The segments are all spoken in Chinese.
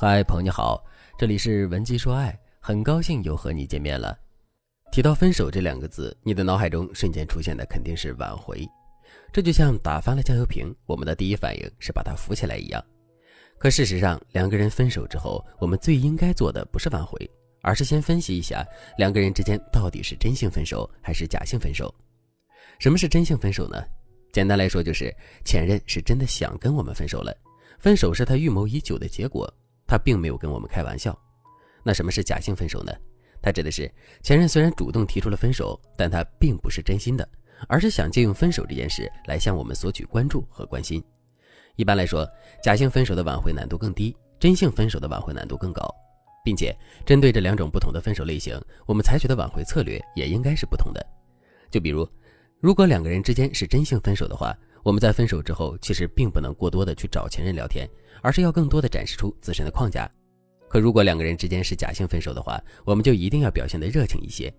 嗨，朋友你好，这里是文姬说爱，很高兴又和你见面了。提到分手这两个字，你的脑海中瞬间出现的肯定是挽回。这就像打翻了酱油瓶，我们的第一反应是把它扶起来一样。可事实上，两个人分手之后，我们最应该做的不是挽回，而是先分析一下两个人之间到底是真性分手还是假性分手。什么是真性分手呢？简单来说，就是前任是真的想跟我们分手了，分手是他预谋已久的结果。他并没有跟我们开玩笑，那什么是假性分手呢？他指的是前任虽然主动提出了分手，但他并不是真心的，而是想借用分手这件事来向我们索取关注和关心。一般来说，假性分手的挽回难度更低，真性分手的挽回难度更高，并且针对这两种不同的分手类型，我们采取的挽回策略也应该是不同的。就比如，如果两个人之间是真性分手的话。我们在分手之后，其实并不能过多的去找前任聊天，而是要更多的展示出自身的框架。可如果两个人之间是假性分手的话，我们就一定要表现的热情一些。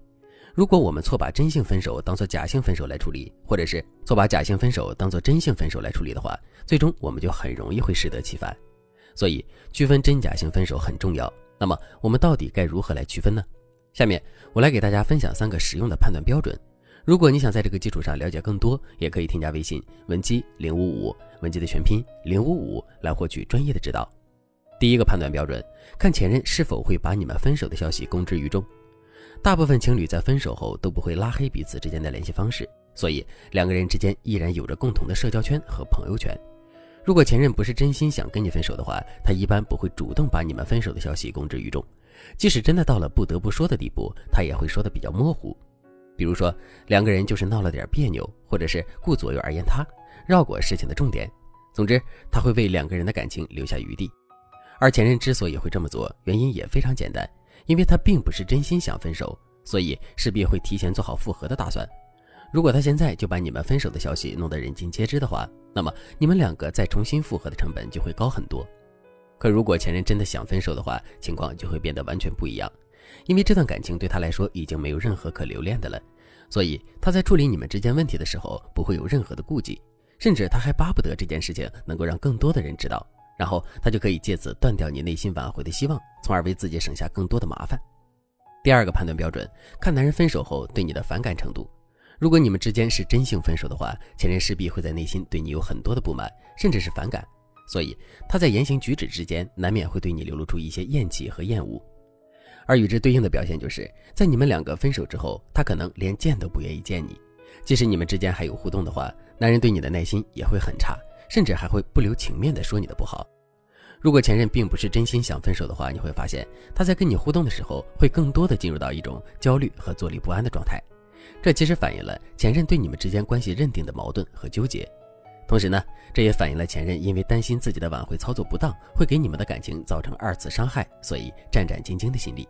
如果我们错把真性分手当做假性分手来处理，或者是错把假性分手当做真性分手来处理的话，最终我们就很容易会适得其反。所以区分真假性分手很重要。那么我们到底该如何来区分呢？下面我来给大家分享三个实用的判断标准。如果你想在这个基础上了解更多，也可以添加微信文姬零五五，文姬的全拼零五五来获取专业的指导。第一个判断标准，看前任是否会把你们分手的消息公之于众。大部分情侣在分手后都不会拉黑彼此之间的联系方式，所以两个人之间依然有着共同的社交圈和朋友圈。如果前任不是真心想跟你分手的话，他一般不会主动把你们分手的消息公之于众。即使真的到了不得不说的地步，他也会说的比较模糊。比如说，两个人就是闹了点别扭，或者是顾左右而言他，绕过事情的重点。总之，他会为两个人的感情留下余地。而前任之所以会这么做，原因也非常简单，因为他并不是真心想分手，所以势必会提前做好复合的打算。如果他现在就把你们分手的消息弄得人尽皆知的话，那么你们两个再重新复合的成本就会高很多。可如果前任真的想分手的话，情况就会变得完全不一样。因为这段感情对他来说已经没有任何可留恋的了，所以他在处理你们之间问题的时候不会有任何的顾忌，甚至他还巴不得这件事情能够让更多的人知道，然后他就可以借此断掉你内心挽回的希望，从而为自己省下更多的麻烦。第二个判断标准，看男人分手后对你的反感程度。如果你们之间是真性分手的话，前任势必会在内心对你有很多的不满，甚至是反感，所以他在言行举止之间难免会对你流露出一些厌弃和厌恶。而与之对应的表现，就是在你们两个分手之后，他可能连见都不愿意见你。即使你们之间还有互动的话，男人对你的耐心也会很差，甚至还会不留情面的说你的不好。如果前任并不是真心想分手的话，你会发现他在跟你互动的时候，会更多的进入到一种焦虑和坐立不安的状态。这其实反映了前任对你们之间关系认定的矛盾和纠结。同时呢，这也反映了前任因为担心自己的挽回操作不当，会给你们的感情造成二次伤害，所以战战兢兢的心理。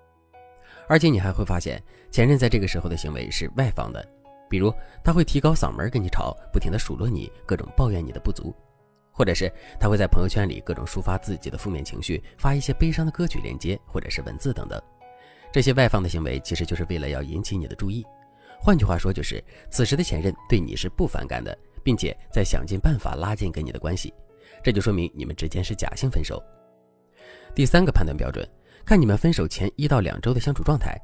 而且你还会发现，前任在这个时候的行为是外放的，比如他会提高嗓门跟你吵，不停的数落你，各种抱怨你的不足，或者是他会在朋友圈里各种抒发自己的负面情绪，发一些悲伤的歌曲链接或者是文字等等。这些外放的行为其实就是为了要引起你的注意，换句话说就是此时的前任对你是不反感的，并且在想尽办法拉近跟你的关系，这就说明你们之间是假性分手。第三个判断标准。看你们分手前一到两周的相处状态，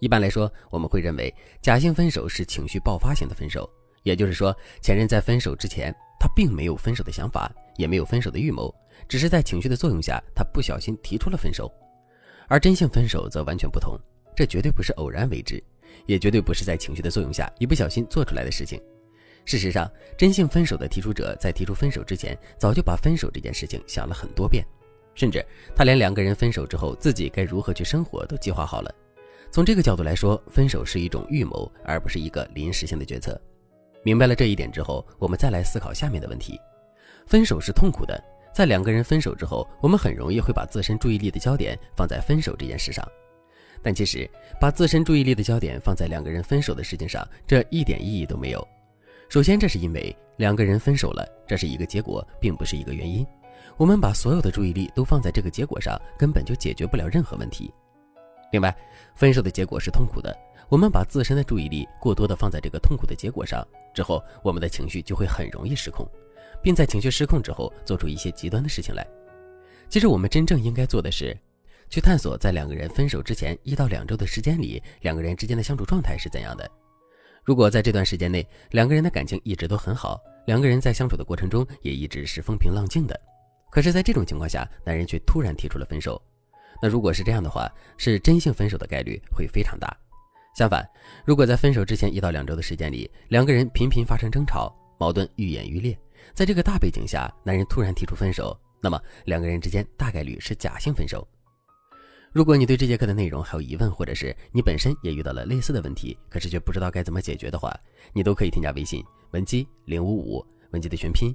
一般来说，我们会认为假性分手是情绪爆发型的分手，也就是说，前任在分手之前，他并没有分手的想法，也没有分手的预谋，只是在情绪的作用下，他不小心提出了分手。而真性分手则完全不同，这绝对不是偶然为之，也绝对不是在情绪的作用下一不小心做出来的事情。事实上，真性分手的提出者在提出分手之前，早就把分手这件事情想了很多遍。甚至他连两个人分手之后自己该如何去生活都计划好了。从这个角度来说，分手是一种预谋，而不是一个临时性的决策。明白了这一点之后，我们再来思考下面的问题：分手是痛苦的，在两个人分手之后，我们很容易会把自身注意力的焦点放在分手这件事上。但其实，把自身注意力的焦点放在两个人分手的事情上，这一点意义都没有。首先，这是因为两个人分手了，这是一个结果，并不是一个原因。我们把所有的注意力都放在这个结果上，根本就解决不了任何问题。另外，分手的结果是痛苦的，我们把自身的注意力过多的放在这个痛苦的结果上之后，我们的情绪就会很容易失控，并在情绪失控之后做出一些极端的事情来。其实我们真正应该做的是，去探索在两个人分手之前一到两周的时间里，两个人之间的相处状态是怎样的。如果在这段时间内，两个人的感情一直都很好，两个人在相处的过程中也一直是风平浪静的，可是，在这种情况下，男人却突然提出了分手，那如果是这样的话，是真性分手的概率会非常大。相反，如果在分手之前一到两周的时间里，两个人频频发生争吵，矛盾愈演愈烈，在这个大背景下，男人突然提出分手，那么两个人之间大概率是假性分手。如果你对这节课的内容还有疑问，或者是你本身也遇到了类似的问题，可是却不知道该怎么解决的话，你都可以添加微信文姬零五五，文姬的全拼